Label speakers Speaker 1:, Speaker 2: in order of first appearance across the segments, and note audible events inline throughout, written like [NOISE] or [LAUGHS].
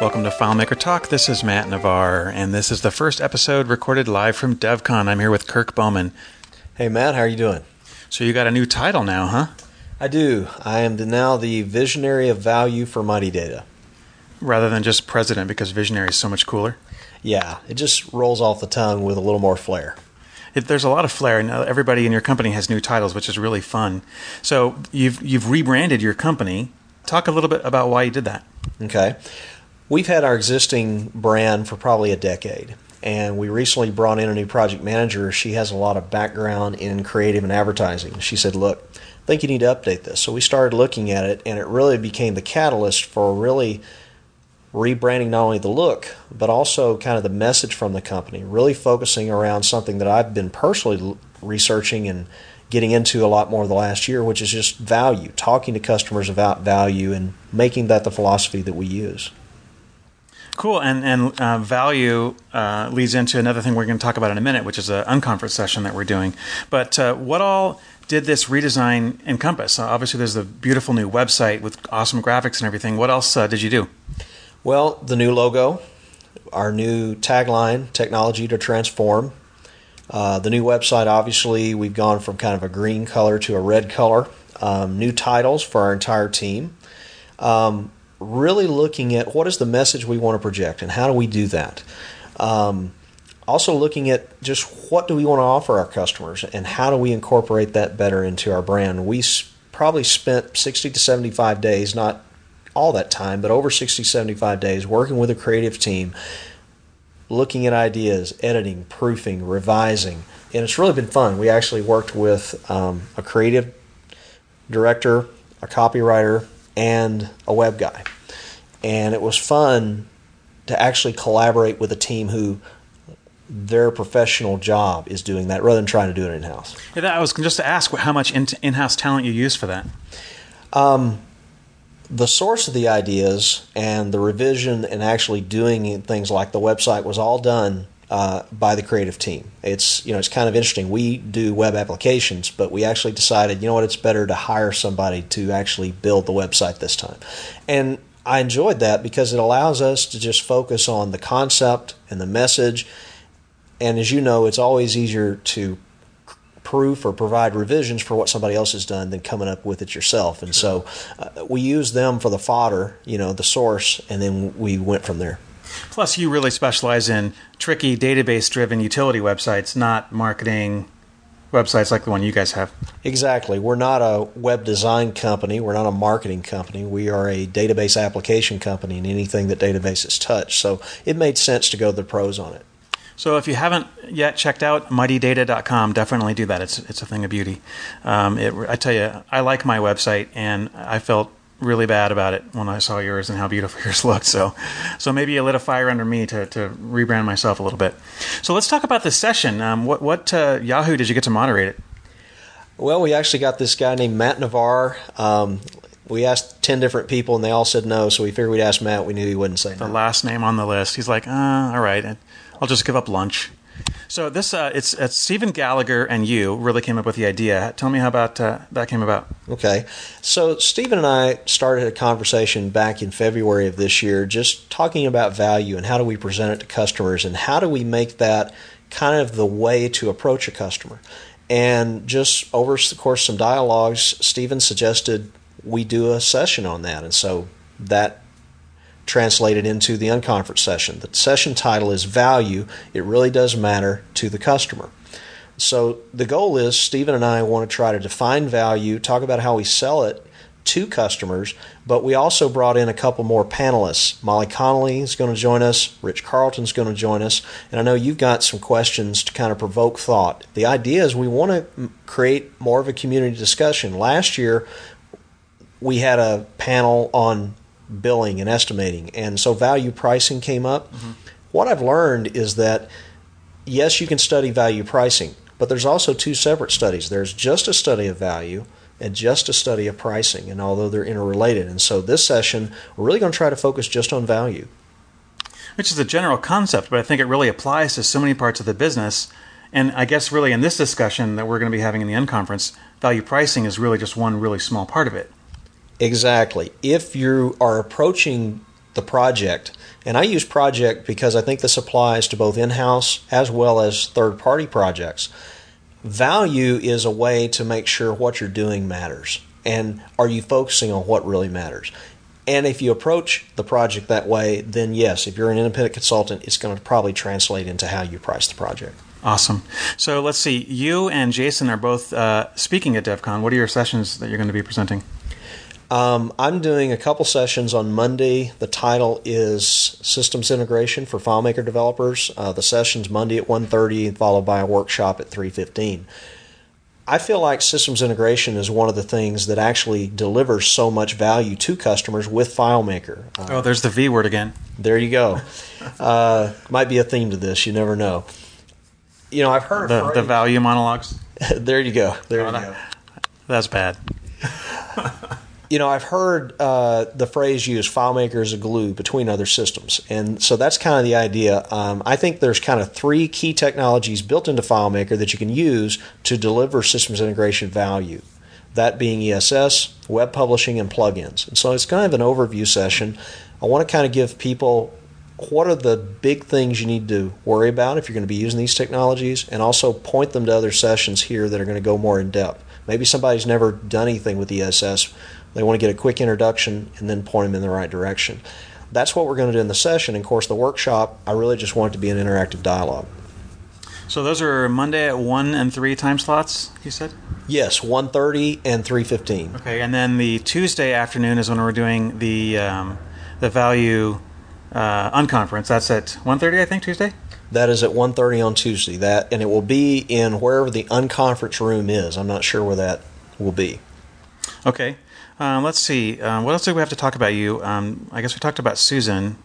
Speaker 1: Welcome to FileMaker Talk. This is Matt Navarre, and this is the first episode recorded live from DevCon. I'm here with Kirk Bowman.
Speaker 2: Hey Matt, how are you doing?
Speaker 1: So you got a new title now, huh?
Speaker 2: I do. I am the, now the visionary of value for Mighty Data.
Speaker 1: Rather than just president, because visionary is so much cooler.
Speaker 2: Yeah, it just rolls off the tongue with a little more flair.
Speaker 1: It, there's a lot of flair, and uh, everybody in your company has new titles, which is really fun. So you've you've rebranded your company. Talk a little bit about why you did that.
Speaker 2: Okay. We've had our existing brand for probably a decade, and we recently brought in a new project manager. She has a lot of background in creative and advertising. She said, Look, I think you need to update this. So we started looking at it, and it really became the catalyst for really rebranding not only the look, but also kind of the message from the company, really focusing around something that I've been personally researching and getting into a lot more the last year, which is just value, talking to customers about value and making that the philosophy that we use.
Speaker 1: Cool, and and uh, value uh, leads into another thing we're going to talk about in a minute, which is an unconference session that we're doing. But uh, what all did this redesign encompass? Uh, obviously, there's the beautiful new website with awesome graphics and everything. What else uh, did you do?
Speaker 2: Well, the new logo, our new tagline, "Technology to Transform." Uh, the new website, obviously, we've gone from kind of a green color to a red color. Um, new titles for our entire team. Um, really looking at what is the message we want to project and how do we do that. Um, also looking at just what do we want to offer our customers and how do we incorporate that better into our brand. We probably spent 60 to 75 days, not all that time, but over 60, 75 days working with a creative team, looking at ideas, editing, proofing, revising. And it's really been fun. We actually worked with um, a creative director, a copywriter, and a web guy. And it was fun to actually collaborate with a team who their professional job is doing that rather than trying to do it in house.
Speaker 1: Yeah, I was just to ask how much in house talent you use for that.
Speaker 2: Um, the source of the ideas and the revision and actually doing things like the website was all done uh, by the creative team. It's you know it's kind of interesting. We do web applications, but we actually decided you know what it's better to hire somebody to actually build the website this time, and I enjoyed that because it allows us to just focus on the concept and the message. And as you know, it's always easier to proof or provide revisions for what somebody else has done than coming up with it yourself. And so uh, we use them for the fodder, you know, the source, and then we went from there.
Speaker 1: Plus, you really specialize in tricky database driven utility websites, not marketing websites like the one you guys have.
Speaker 2: Exactly. We're not a web design company. We're not a marketing company. We are a database application company and anything that databases touch. So it made sense to go the pros on it.
Speaker 1: So if you haven't yet checked out mightydata.com, definitely do that. It's it's a thing of beauty. Um, it, I tell you, I like my website, and I felt really bad about it when I saw yours and how beautiful [LAUGHS] yours looked. So, so maybe you lit a fire under me to, to rebrand myself a little bit. So let's talk about this session. Um, what what uh, Yahoo did you get to moderate it?
Speaker 2: Well, we actually got this guy named Matt Navarre. Um, we asked 10 different people and they all said no, so we figured we'd ask Matt. We knew he wouldn't say
Speaker 1: the
Speaker 2: no.
Speaker 1: The last name on the list. He's like, uh, all right, I'll just give up lunch. So this uh, it's, it's Stephen Gallagher and you really came up with the idea. Tell me how about uh, that came about.
Speaker 2: Okay, so Stephen and I started a conversation back in February of this year, just talking about value and how do we present it to customers and how do we make that kind of the way to approach a customer. And just over the course of some dialogues, Stephen suggested we do a session on that, and so that translated into the unconference session. The session title is Value. It really does matter to the customer. So the goal is Stephen and I want to try to define value, talk about how we sell it to customers, but we also brought in a couple more panelists. Molly Connolly is going to join us, Rich Carlton's going to join us, and I know you've got some questions to kind of provoke thought. The idea is we want to create more of a community discussion. Last year, we had a panel on billing and estimating. And so value pricing came up. Mm-hmm. What I've learned is that yes, you can study value pricing, but there's also two separate studies. There's just a study of value and just a study of pricing, and although they're interrelated. And so this session, we're really going to try to focus just on value.
Speaker 1: Which is a general concept, but I think it really applies to so many parts of the business. And I guess really in this discussion that we're going to be having in the unconference, value pricing is really just one really small part of it.
Speaker 2: Exactly. If you are approaching the project. And I use project because I think this applies to both in house as well as third party projects. Value is a way to make sure what you're doing matters. And are you focusing on what really matters? And if you approach the project that way, then yes, if you're an independent consultant, it's going to probably translate into how you price the project.
Speaker 1: Awesome. So let's see. You and Jason are both uh, speaking at DevCon. What are your sessions that you're going to be presenting?
Speaker 2: Um, I'm doing a couple sessions on Monday. The title is Systems Integration for FileMaker Developers. Uh, the session's Monday at 1.30, followed by a workshop at 3.15. I feel like systems integration is one of the things that actually delivers so much value to customers with FileMaker.
Speaker 1: Uh, oh, there's the V word again.
Speaker 2: There you go. [LAUGHS] uh, might be a theme to this. You never know. You know, I've heard
Speaker 1: the, the value monologues. [LAUGHS]
Speaker 2: there you go. There oh, you that, go.
Speaker 1: That's bad. [LAUGHS]
Speaker 2: you know, I've heard uh, the phrase used FileMaker as a glue between other systems. And so that's kind of the idea. Um, I think there's kind of three key technologies built into FileMaker that you can use to deliver systems integration value. That being ESS, web publishing, and plugins. And so it's kind of an overview session. I want to kind of give people what are the big things you need to worry about if you're going to be using these technologies, and also point them to other sessions here that are going to go more in depth. Maybe somebody's never done anything with ESS they want to get a quick introduction and then point them in the right direction. That's what we're going to do in the session. And of course, the workshop, I really just want it to be an interactive dialogue.
Speaker 1: So those are Monday at one and three time slots. You said.
Speaker 2: Yes, 1.30 and three fifteen.
Speaker 1: Okay, and then the Tuesday afternoon is when we're doing the um, the value uh, unconference. That's at 1.30, I think, Tuesday.
Speaker 2: That is at 1.30 on Tuesday. That and it will be in wherever the unconference room is. I'm not sure where that will be.
Speaker 1: Okay. Uh, let's see. Uh, what else do we have to talk about you? Um, I guess we talked about Susan.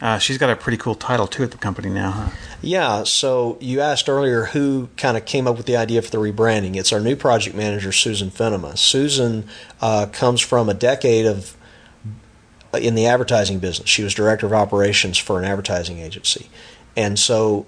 Speaker 1: Uh, she's got a pretty cool title too at the company now, huh?
Speaker 2: Yeah. So you asked earlier who kind of came up with the idea for the rebranding. It's our new project manager, Susan Fennema. Susan uh, comes from a decade of uh, in the advertising business. She was director of operations for an advertising agency, and so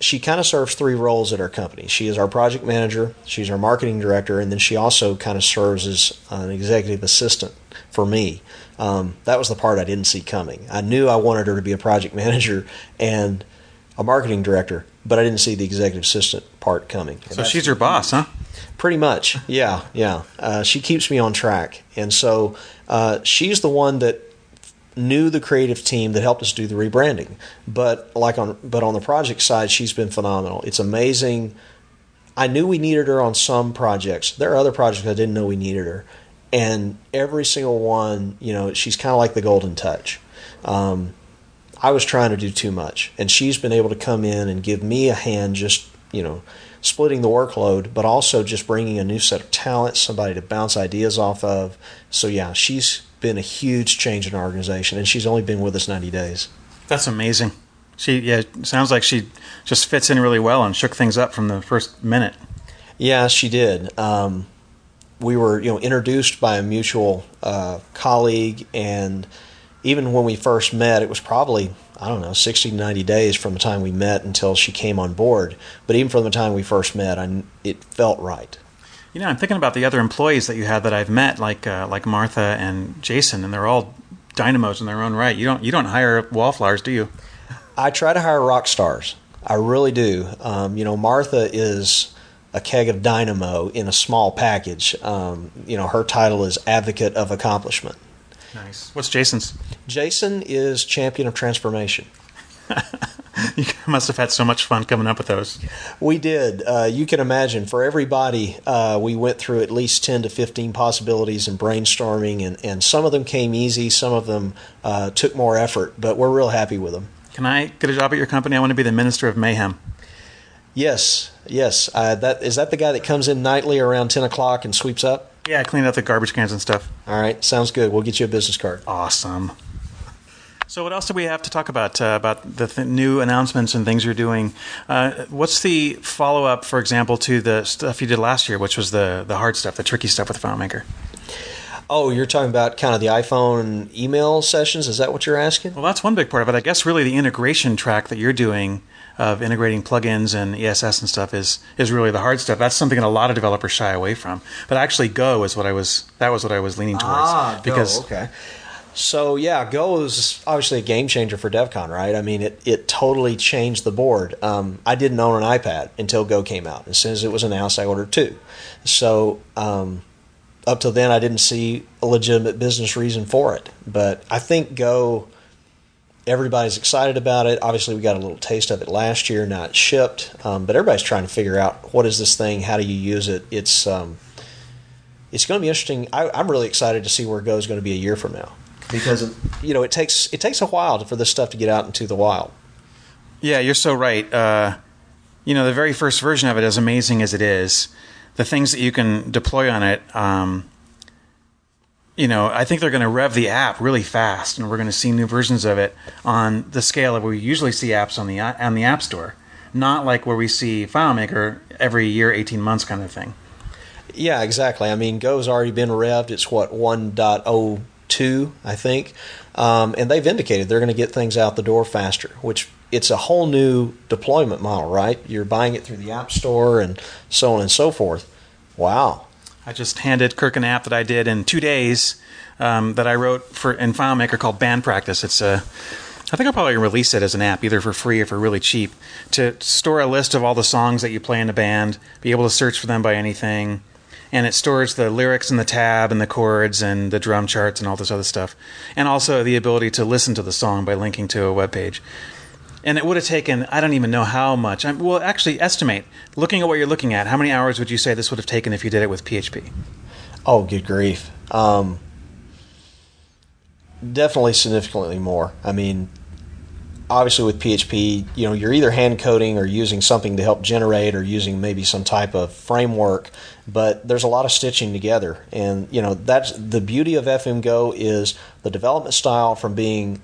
Speaker 2: she kind of serves three roles at our company. She is our project manager, she's our marketing director, and then she also kind of serves as an executive assistant for me. Um, that was the part I didn't see coming. I knew I wanted her to be a project [LAUGHS] manager and a marketing director, but I didn't see the executive assistant part coming.
Speaker 1: so she's your boss, huh?
Speaker 2: Pretty much, yeah, yeah. Uh, she keeps me on track, and so uh, she's the one that knew the creative team that helped us do the rebranding. But like on but on the project side, she's been phenomenal. It's amazing. I knew we needed her on some projects. There are other projects I didn't know we needed her, and every single one, you know, she's kind of like the golden touch. Um, I was trying to do too much, and she's been able to come in and give me a hand, just you know, splitting the workload, but also just bringing a new set of talent, somebody to bounce ideas off of. So yeah, she's been a huge change in our organization, and she's only been with us 90 days.
Speaker 1: That's amazing. She, yeah, sounds like she just fits in really well and shook things up from the first minute.
Speaker 2: Yeah, she did. Um, we were, you know, introduced by a mutual uh, colleague, and even when we first met, it was probably I don't know, 60 to 90 days from the time we met until she came on board. But even from the time we first met, I, it felt right.
Speaker 1: You know, I'm thinking about the other employees that you had that I've met, like uh, like Martha and Jason, and they're all dynamos in their own right. You don't you don't hire wallflowers, do you?
Speaker 2: I try to hire rock stars. I really do. Um, you know, Martha is a keg of dynamo in a small package. Um, you know, her title is Advocate of Accomplishment.
Speaker 1: Nice. What's Jason's?
Speaker 2: Jason is Champion of Transformation. [LAUGHS] [LAUGHS]
Speaker 1: you must have had so much fun coming up with those.
Speaker 2: We did. Uh, you can imagine for everybody, uh, we went through at least 10 to 15 possibilities and brainstorming, and, and some of them came easy, some of them uh, took more effort, but we're real happy with them.
Speaker 1: Can I get a job at your company? I want to be the Minister of Mayhem.
Speaker 2: Yes, yes. Uh, that is that the guy that comes in nightly around 10 o'clock and sweeps up?
Speaker 1: Yeah, clean up the garbage cans and stuff.
Speaker 2: All right, sounds good. We'll get you a business card.
Speaker 1: Awesome. So, what else do we have to talk about uh, about the th- new announcements and things you're doing? Uh, what's the follow up, for example, to the stuff you did last year, which was the the hard stuff, the tricky stuff with FileMaker?
Speaker 2: Oh, you're talking about kind of the iPhone email sessions. Is that what you're asking?
Speaker 1: Well, that's one big part of it. I guess really the integration track that you're doing of integrating plugins and ESS and stuff is is really the hard stuff. That's something that a lot of developers shy away from. But actually, Go is what I was that was what I was leaning towards
Speaker 2: ah, because Go, okay So yeah, Go is obviously a game changer for DevCon, right? I mean, it, it totally changed the board. Um, I didn't own an iPad until Go came out. As soon as it was announced, I ordered two. So um, up till then, I didn't see a legitimate business reason for it. But I think Go, everybody's excited about it. Obviously, we got a little taste of it last year. Now it's shipped, um, but everybody's trying to figure out what is this thing? How do you use it? It's um, it's going to be interesting. I, I'm really excited to see where Go is going to be a year from now because you know it takes it takes a while for this stuff to get out into the wild.
Speaker 1: Yeah, you're so right. Uh, you know, the very first version of it, as amazing as it is, the things that you can deploy on it. Um, you know, I think they're going to rev the app really fast, and we're going to see new versions of it on the scale of where we usually see apps on the on the App Store, not like where we see FileMaker every year, eighteen months kind of thing.
Speaker 2: Yeah, exactly. I mean, Go's already been revved. It's what 1.02, I think. Um, and they've indicated they're going to get things out the door faster, which it's a whole new deployment model, right? You're buying it through the App Store and so on and so forth. Wow.
Speaker 1: I just handed Kirk an app that I did in two days um, that I wrote for in FileMaker called Band Practice. It's a I think I'll probably release it as an app, either for free or for really cheap, to store a list of all the songs that you play in a band, be able to search for them by anything, and it stores the lyrics and the tab and the chords and the drum charts and all this other stuff, and also the ability to listen to the song by linking to a web page. And it would have taken, I don't even know how much. I, well, actually, estimate, looking at what you're looking at, how many hours would you say this would have taken if you did it with PHP?
Speaker 2: Oh, good grief. Um, definitely significantly more. I mean, obviously with PHP, you know, you're either hand coding or using something to help generate or using maybe some type of framework, but there's a lot of stitching together. And, you know, that's the beauty of FM Go is the development style from being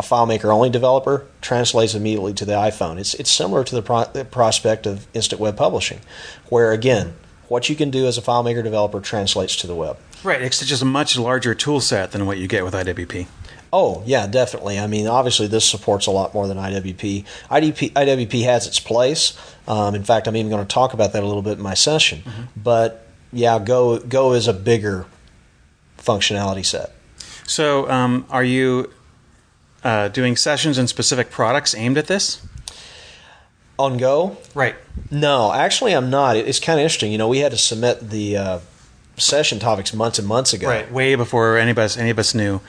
Speaker 2: a FileMaker only developer translates immediately to the iPhone. It's it's similar to the, pro- the prospect of instant web publishing, where again, what you can do as a FileMaker developer translates to the web.
Speaker 1: Right, it's just a much larger tool set than what you get with IWP.
Speaker 2: Oh yeah, definitely. I mean, obviously this supports a lot more than IWP. IDP, IWP has its place. Um, in fact, I'm even going to talk about that a little bit in my session. Mm-hmm. But yeah, Go Go is a bigger functionality set.
Speaker 1: So, um, are you uh, doing sessions and specific products aimed at this?
Speaker 2: On Go?
Speaker 1: Right.
Speaker 2: No, actually, I'm not. It's kind of interesting. You know, we had to submit the uh, session topics months and months ago.
Speaker 1: Right, way before any of us any of us knew.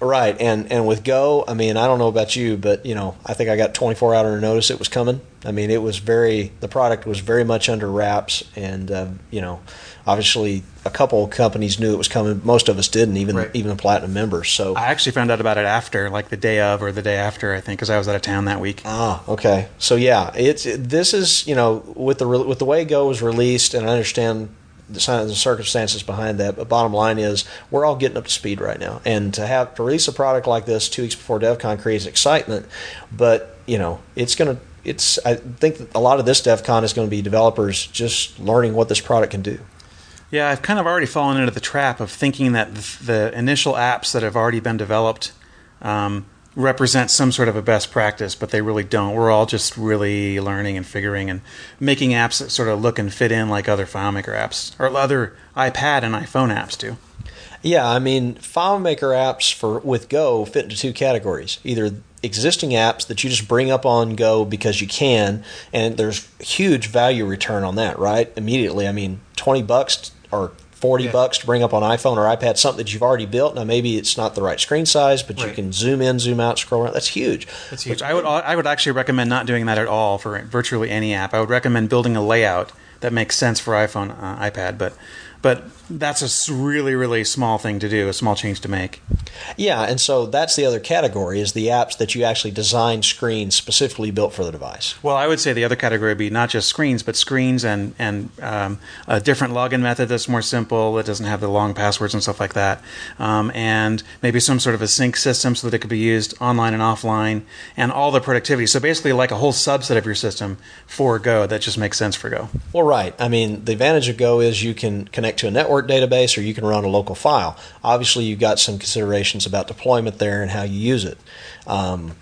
Speaker 2: Right, and and with Go, I mean, I don't know about you, but you know, I think I got 24 hour notice it was coming. I mean, it was very the product was very much under wraps, and uh, you know, obviously a couple companies knew it was coming. Most of us didn't, even right. even the platinum members. So
Speaker 1: I actually found out about it after, like the day of or the day after, I think, because I was out of town that week.
Speaker 2: Ah, okay. So yeah, it's it, this is you know with the with the way Go was released, and I understand the, the circumstances behind that. But bottom line is, we're all getting up to speed right now, and to have to release a product like this two weeks before DevCon creates excitement. But you know, it's going to. It's. I think a lot of this DevCon is going to be developers just learning what this product can do.
Speaker 1: Yeah, I've kind of already fallen into the trap of thinking that the, initial apps that have already been developed um, represent some sort of a best practice, but they really don't. We're all just really learning and figuring and making apps that sort of look and fit in like other FileMaker apps or other iPad and iPhone apps do.
Speaker 2: Yeah, I mean, FileMaker apps for with Go fit into two categories: either existing apps that you just bring up on Go because you can, and there's huge value return on that, right? Immediately, I mean, twenty bucks or 40 yeah. bucks to bring up on iPhone or iPad something that you've already built. Now maybe it's not the right screen size, but right. you can zoom in, zoom out, scroll around. That's huge.
Speaker 1: That's huge. I would I would actually recommend not doing that at all for virtually any app. I would recommend building a layout that makes sense for iPhone, uh, iPad, but but that's a really really small thing to do a small change to make.
Speaker 2: Yeah and so that's the other category is the apps that you actually design screens specifically built for the device.
Speaker 1: Well i would say the other category would be not just screens but screens and and um, a different login method that's more simple that doesn't have the long passwords and stuff like that. Um, and maybe some sort of a sync system so that it could be used online and offline and all the productivity. So basically like a whole subset of your system for go that just makes sense for go.
Speaker 2: Well right. I mean the advantage of go is you can connect to a network network database or you can run a local file. Obviously, you've got some considerations about deployment there and how you use it. Um,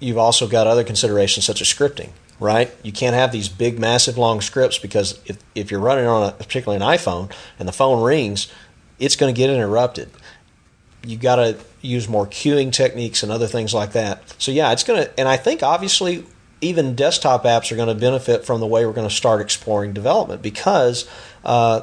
Speaker 2: you've also got other considerations such as scripting, right? You can't have these big, massive, long scripts because if, if you're running on a, particularly an iPhone and the phone rings, it's going to get interrupted. You've got to use more queuing techniques and other things like that. So yeah, it's going to, and I think obviously even desktop apps are going to benefit from the way we're going to start exploring development because uh,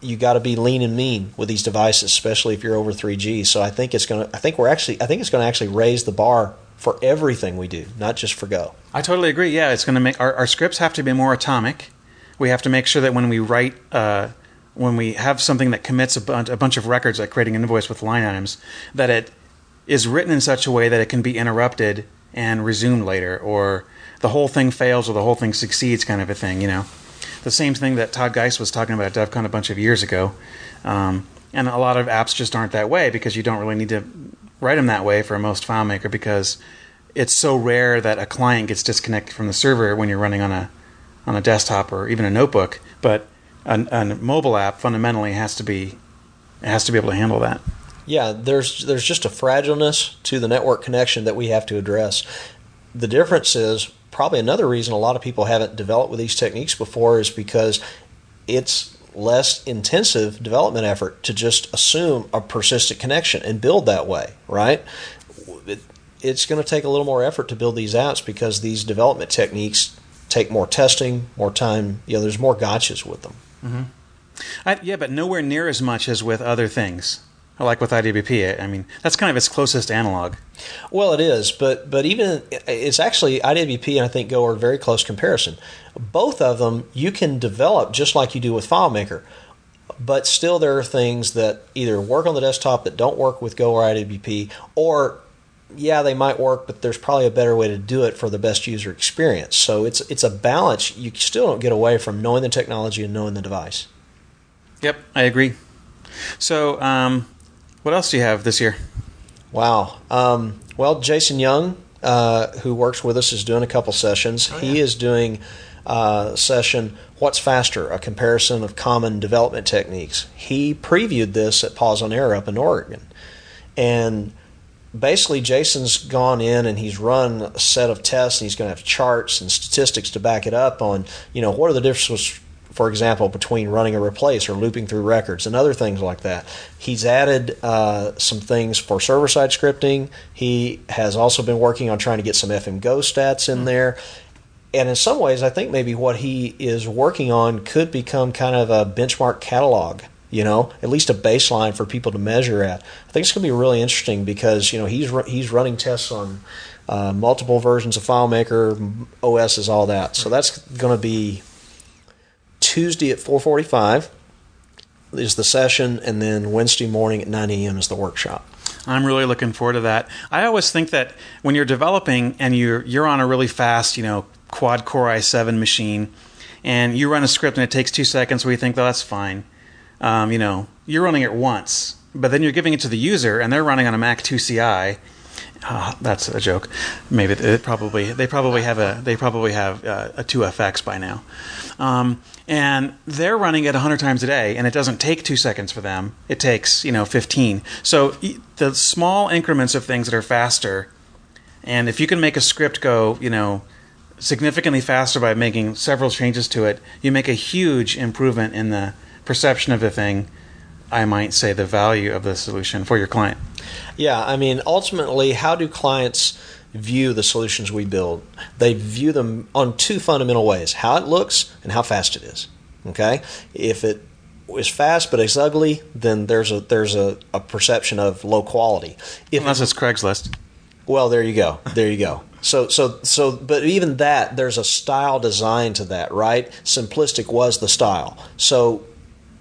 Speaker 2: you got to be lean and mean with these devices, especially if you're over 3G. So I think it's going to, I think we're actually, I think it's going to actually raise the bar for everything we do, not just for Go.
Speaker 1: I totally agree. Yeah, it's going to make our, our scripts have to be more atomic. We have to make sure that when we write, uh, when we have something that commits a a bunch of records, like creating an invoice with line items, that it is written in such a way that it can be interrupted and resumed later, or the whole thing fails or the whole thing succeeds, kind of a thing. You know, the same thing that Todd Geist was talking about at DevCon a bunch of years ago. Um, and a lot of apps just aren't that way because you don't really need to write them that way for most FileMaker because it's so rare that a client gets disconnected from the server when you're running on a on a desktop or even a notebook. But a, mobile app fundamentally has to be has to be able to handle that.
Speaker 2: Yeah, there's there's just a fragileness to the network connection that we have to address. The difference is probably another reason a lot of people haven't developed with these techniques before is because it's less intensive development effort to just assume a persistent connection and build that way, right? it's going to take a little more effort to build these apps because these development techniques take more testing, more time. You know, there's more gotchas with them.
Speaker 1: Mm-hmm. I, yeah, but nowhere near as much as with other things, like with IWP. I mean, that's kind of its closest analog.
Speaker 2: Well, it is, but but even it's actually IWP and I think Go are a very close comparison. Both of them you can develop just like you do with FileMaker, but still there are things that either work on the desktop that don't work with Go or IWP, or yeah, they might work, but there's probably a better way to do it for the best user experience. So it's it's a balance. You still don't get away from knowing the technology and knowing the device.
Speaker 1: Yep, I agree. So, um, what else do you have this year?
Speaker 2: Wow. Um, well, Jason Young, uh, who works with us, is doing a couple sessions. Oh, yeah. He is doing uh, session "What's Faster?" a comparison of common development techniques. He previewed this at PauseOnError up in Oregon, and basically Jason's gone in and he's run a set of tests and he's going to have charts and statistics to back it up on you know what are the differences for example between running a replace or looping through records and other things like that he's added uh, some things for server-side scripting he has also been working on trying to get some fm go stats in mm-hmm. there and in some ways i think maybe what he is working on could become kind of a benchmark catalog you know, at least a baseline for people to measure at. I think it's going to be really interesting because you know he's he's running tests on uh, multiple versions of FileMaker, OSs, all that. So that's going to be Tuesday at 4:45 is the session, and then Wednesday morning at 9 a.m. is the workshop.
Speaker 1: I'm really looking forward to that. I always think that when you're developing and you're you're on a really fast, you know, quad core i7 machine, and you run a script and it takes two seconds, we think, well, that's fine um, you know, you're running it once, but then you're giving it to the user, and they're running on a Mac 2 CI. Oh, that's a joke. Maybe they probably they probably have a they probably have uh, a 2FX by now, um, and they're running it 100 times a day, and it doesn't take two seconds for them. It takes you know 15. So the small increments of things that are faster, and if you can make a script go you know significantly faster by making several changes to it, you make a huge improvement in the perception of the thing, I might say the value of the solution for your client.
Speaker 2: Yeah, I mean, ultimately, how do clients view the solutions we build? They view them on two fundamental ways how it looks and how fast it is. Okay? If it is fast but it's ugly, then there's a there's a, a perception of low quality.
Speaker 1: If Unless it's Craigslist.
Speaker 2: Well, there you go. There you go. So, so, so, but even that, there's a style design to that, right? Simplistic was the style. So,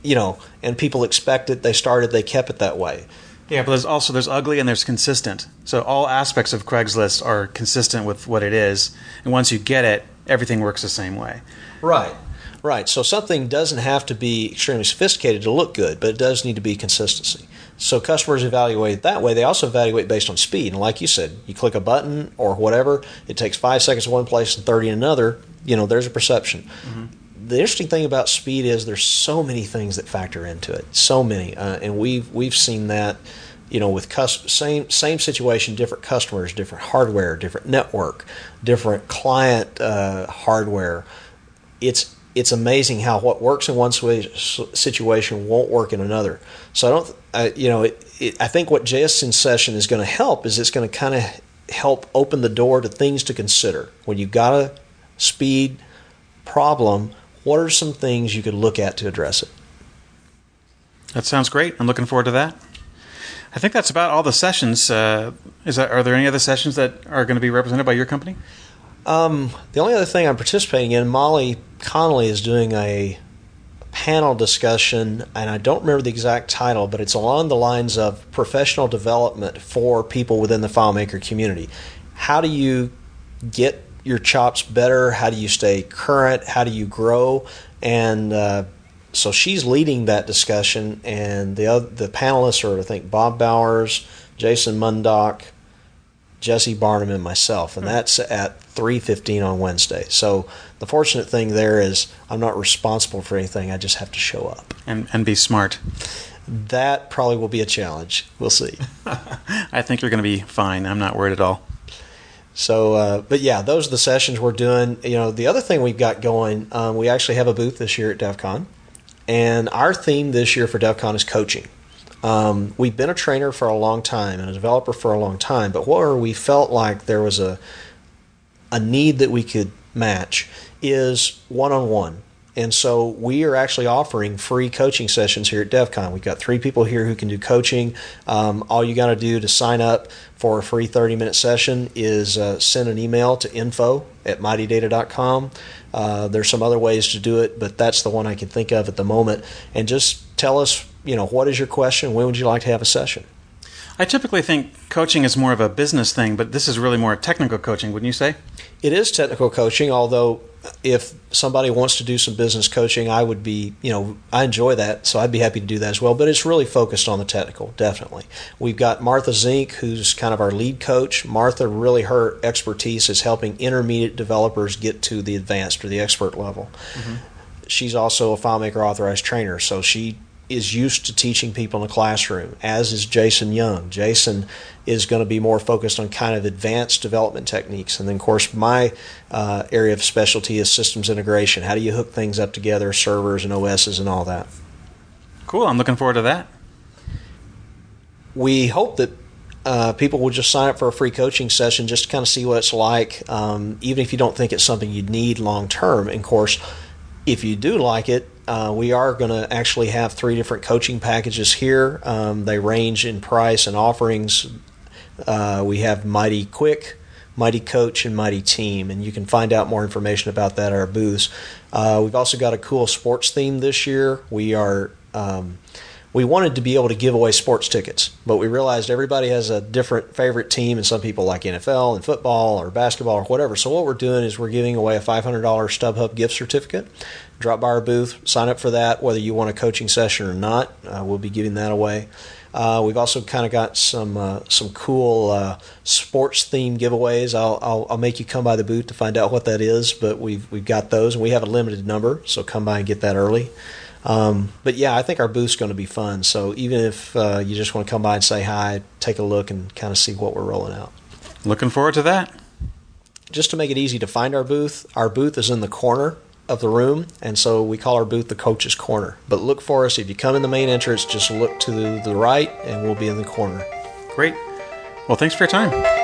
Speaker 2: you know, and people expect it. They started, they kept it that way.
Speaker 1: Yeah, but there's also there's ugly and there's consistent. So all aspects of Craigslist are consistent with what it is, and once you get it, everything works the same way.
Speaker 2: Right. Right. So something doesn't have to be extremely sophisticated to look good, but it does need to be consistency. So customers evaluate that way. They also evaluate based on speed. And like you said, you click a button or whatever, it takes five seconds in one place and 30 in another. You know, there's a perception. Mm-hmm the interesting thing about speed is there's so many things that factor into it, so many, uh, and we've we've seen that, you know, with cus- same same situation, different customers, different hardware, different network, different client uh, hardware. It's it's amazing how what works in one situation won't work in another. So I don't, I, you know, it, it, I think what Jason's session is going to help is it's going to kind of help open the door to things to consider. When you've got a speed problem, what are some things you could look at to address it?
Speaker 1: That sounds great. I'm looking forward to that. I think that's about all the sessions. Uh, is that, are there any other sessions that are going to be represented by your company?
Speaker 2: Um, the only other thing I'm participating in, Molly Connolly is doing a panel discussion, and I don't remember the exact title, but it's along the lines of professional development for people within the FileMaker community. How do you get your chops better? How do you stay current? How do you grow? And uh, so she's leading that discussion, and the other, the panelists are I think Bob Bowers, Jason Mundok, Jesse Barnum, and myself, and that's at three fifteen on Wednesday. So the fortunate thing there is I'm not responsible for anything. I just have to show up
Speaker 1: and and be smart.
Speaker 2: That probably will be a challenge. We'll see. [LAUGHS]
Speaker 1: I think you're going to be fine. I'm not worried at all.
Speaker 2: So, uh, but yeah, those are the sessions we're doing. You know, the other thing we've got going, um, we actually have a booth this year at DevCon. And our theme this year for DevCon is coaching. Um, we've been a trainer for a long time and a developer for a long time, but where we felt like there was a a need that we could match is one on one. And so we are actually offering free coaching sessions here at DevCon. We've got three people here who can do coaching. Um, all you got to do to sign up for a free 30 minute session is uh, send an email to info at mightydata.com. Uh, there's some other ways to do it, but that's the one I can think of at the moment. And just tell us, you know, what is your question? When would you like to have a session?
Speaker 1: I typically think coaching is more of a business thing, but this is really more technical coaching, wouldn't you say?
Speaker 2: It is technical coaching, although if somebody wants to do some business coaching, I would be, you know, I enjoy that, so I'd be happy to do that as well. But it's really focused on the technical, definitely. We've got Martha Zink, who's kind of our lead coach. Martha, really, her expertise is helping intermediate developers get to the advanced or the expert level. Mm-hmm. She's also a FileMaker authorized trainer, so she is used to teaching people in the classroom, as is Jason Young. Jason is going to be more focused on kind of advanced development techniques. And then, of course, my uh, area of specialty is systems integration. How do you hook things up together, servers and OSs and all that?
Speaker 1: Cool. I'm looking forward to that.
Speaker 2: We hope that uh, people will just sign up for a free coaching session just to kind of see what it's like, um, even if you don't think it's something you need long term. And of course, if you do like it, uh, we are going to actually have three different coaching packages here. Um, they range in price and offerings. Uh, we have Mighty Quick, Mighty Coach, and Mighty Team, and you can find out more information about that at our booths. Uh, we've also got a cool sports theme this year. We are um, we wanted to be able to give away sports tickets, but we realized everybody has a different favorite team, and some people like NFL and football or basketball or whatever. So what we're doing is we're giving away a $500 StubHub gift certificate. Drop by our booth, sign up for that, whether you want a coaching session or not. Uh, we'll be giving that away. Uh, we've also kind of got some uh, some cool uh, sports themed giveaways. I'll, I'll, I'll make you come by the booth to find out what that is, but we've we've got those, and we have a limited number, so come by and get that early. Um, but yeah, I think our booth's going to be fun. So even if uh, you just want to come by and say hi, take a look and kind of see what we're rolling out.
Speaker 1: Looking forward to that.
Speaker 2: Just to make it easy to find our booth, our booth is in the corner of the room, and so we call our booth the Coach's Corner. But look for us if you come in the main entrance. Just look to the, the right, and we'll be in the corner.
Speaker 1: Great. Well, thanks for your time.